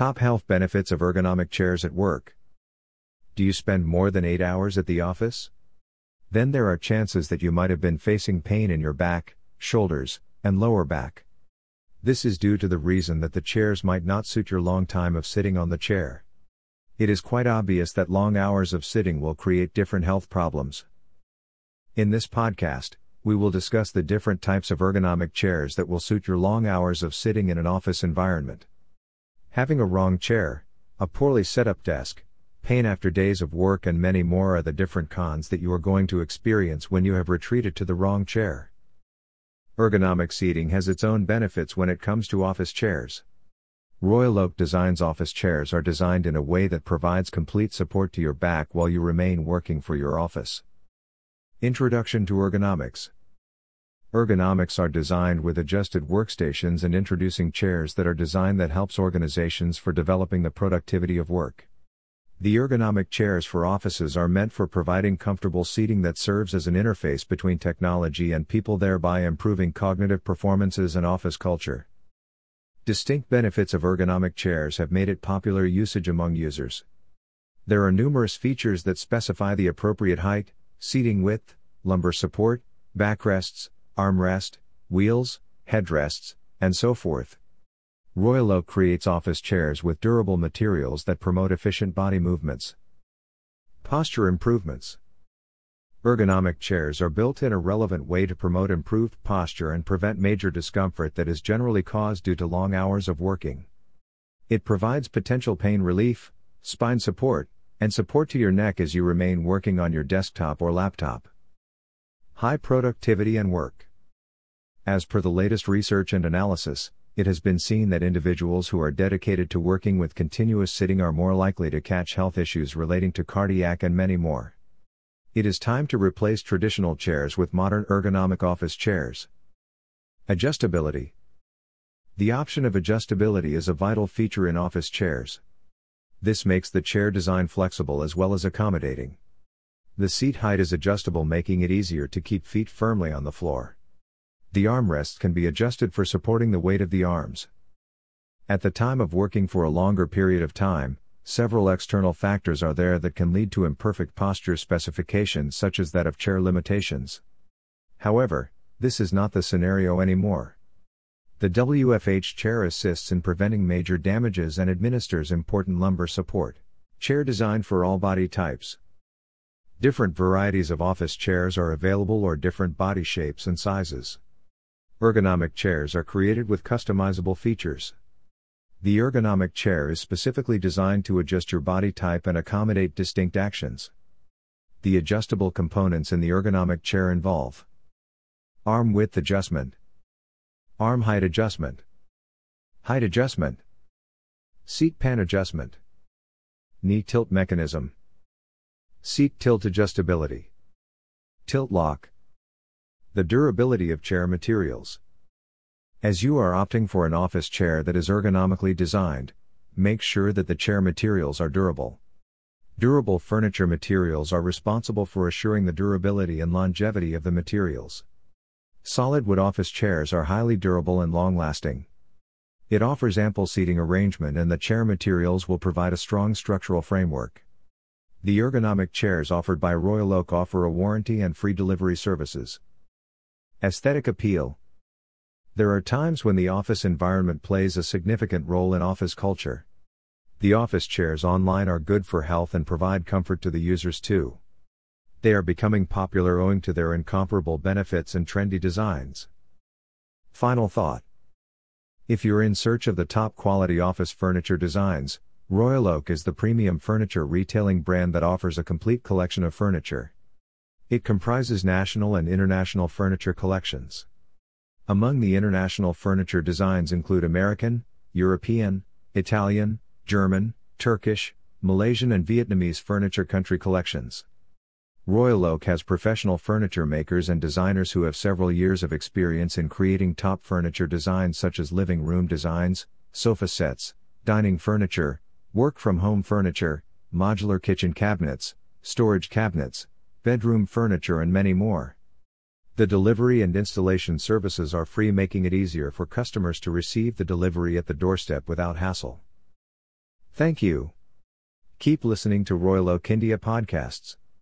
Top health benefits of ergonomic chairs at work. Do you spend more than 8 hours at the office? Then there are chances that you might have been facing pain in your back, shoulders, and lower back. This is due to the reason that the chairs might not suit your long time of sitting on the chair. It is quite obvious that long hours of sitting will create different health problems. In this podcast, we will discuss the different types of ergonomic chairs that will suit your long hours of sitting in an office environment. Having a wrong chair, a poorly set up desk, pain after days of work, and many more are the different cons that you are going to experience when you have retreated to the wrong chair. Ergonomic seating has its own benefits when it comes to office chairs. Royal Oak Design's office chairs are designed in a way that provides complete support to your back while you remain working for your office. Introduction to Ergonomics Ergonomics are designed with adjusted workstations and introducing chairs that are designed that helps organizations for developing the productivity of work. The ergonomic chairs for offices are meant for providing comfortable seating that serves as an interface between technology and people thereby improving cognitive performances and office culture. Distinct benefits of ergonomic chairs have made it popular usage among users. There are numerous features that specify the appropriate height, seating width, lumbar support, backrests, armrest, wheels, headrests, and so forth. Royal Oak creates office chairs with durable materials that promote efficient body movements. Posture improvements. Ergonomic chairs are built in a relevant way to promote improved posture and prevent major discomfort that is generally caused due to long hours of working. It provides potential pain relief, spine support, and support to your neck as you remain working on your desktop or laptop. High productivity and work. As per the latest research and analysis, it has been seen that individuals who are dedicated to working with continuous sitting are more likely to catch health issues relating to cardiac and many more. It is time to replace traditional chairs with modern ergonomic office chairs. Adjustability The option of adjustability is a vital feature in office chairs. This makes the chair design flexible as well as accommodating. The seat height is adjustable, making it easier to keep feet firmly on the floor. The armrests can be adjusted for supporting the weight of the arms. At the time of working for a longer period of time, several external factors are there that can lead to imperfect posture specifications such as that of chair limitations. However, this is not the scenario anymore. The WFH chair assists in preventing major damages and administers important lumbar support. Chair designed for all body types. Different varieties of office chairs are available or different body shapes and sizes. Ergonomic chairs are created with customizable features. The ergonomic chair is specifically designed to adjust your body type and accommodate distinct actions. The adjustable components in the ergonomic chair involve arm width adjustment, arm height adjustment, height adjustment, seat pan adjustment, knee tilt mechanism, seat tilt adjustability, tilt lock, the durability of chair materials. As you are opting for an office chair that is ergonomically designed, make sure that the chair materials are durable. Durable furniture materials are responsible for assuring the durability and longevity of the materials. Solid wood office chairs are highly durable and long lasting. It offers ample seating arrangement and the chair materials will provide a strong structural framework. The ergonomic chairs offered by Royal Oak offer a warranty and free delivery services. Aesthetic appeal. There are times when the office environment plays a significant role in office culture. The office chairs online are good for health and provide comfort to the users too. They are becoming popular owing to their incomparable benefits and trendy designs. Final thought. If you're in search of the top quality office furniture designs, Royal Oak is the premium furniture retailing brand that offers a complete collection of furniture. It comprises national and international furniture collections. Among the international furniture designs include American, European, Italian, German, Turkish, Malaysian, and Vietnamese furniture country collections. Royal Oak has professional furniture makers and designers who have several years of experience in creating top furniture designs such as living room designs, sofa sets, dining furniture, work from home furniture, modular kitchen cabinets, storage cabinets, bedroom furniture, and many more. The delivery and installation services are free, making it easier for customers to receive the delivery at the doorstep without hassle. Thank you. Keep listening to Royal Oak India podcasts.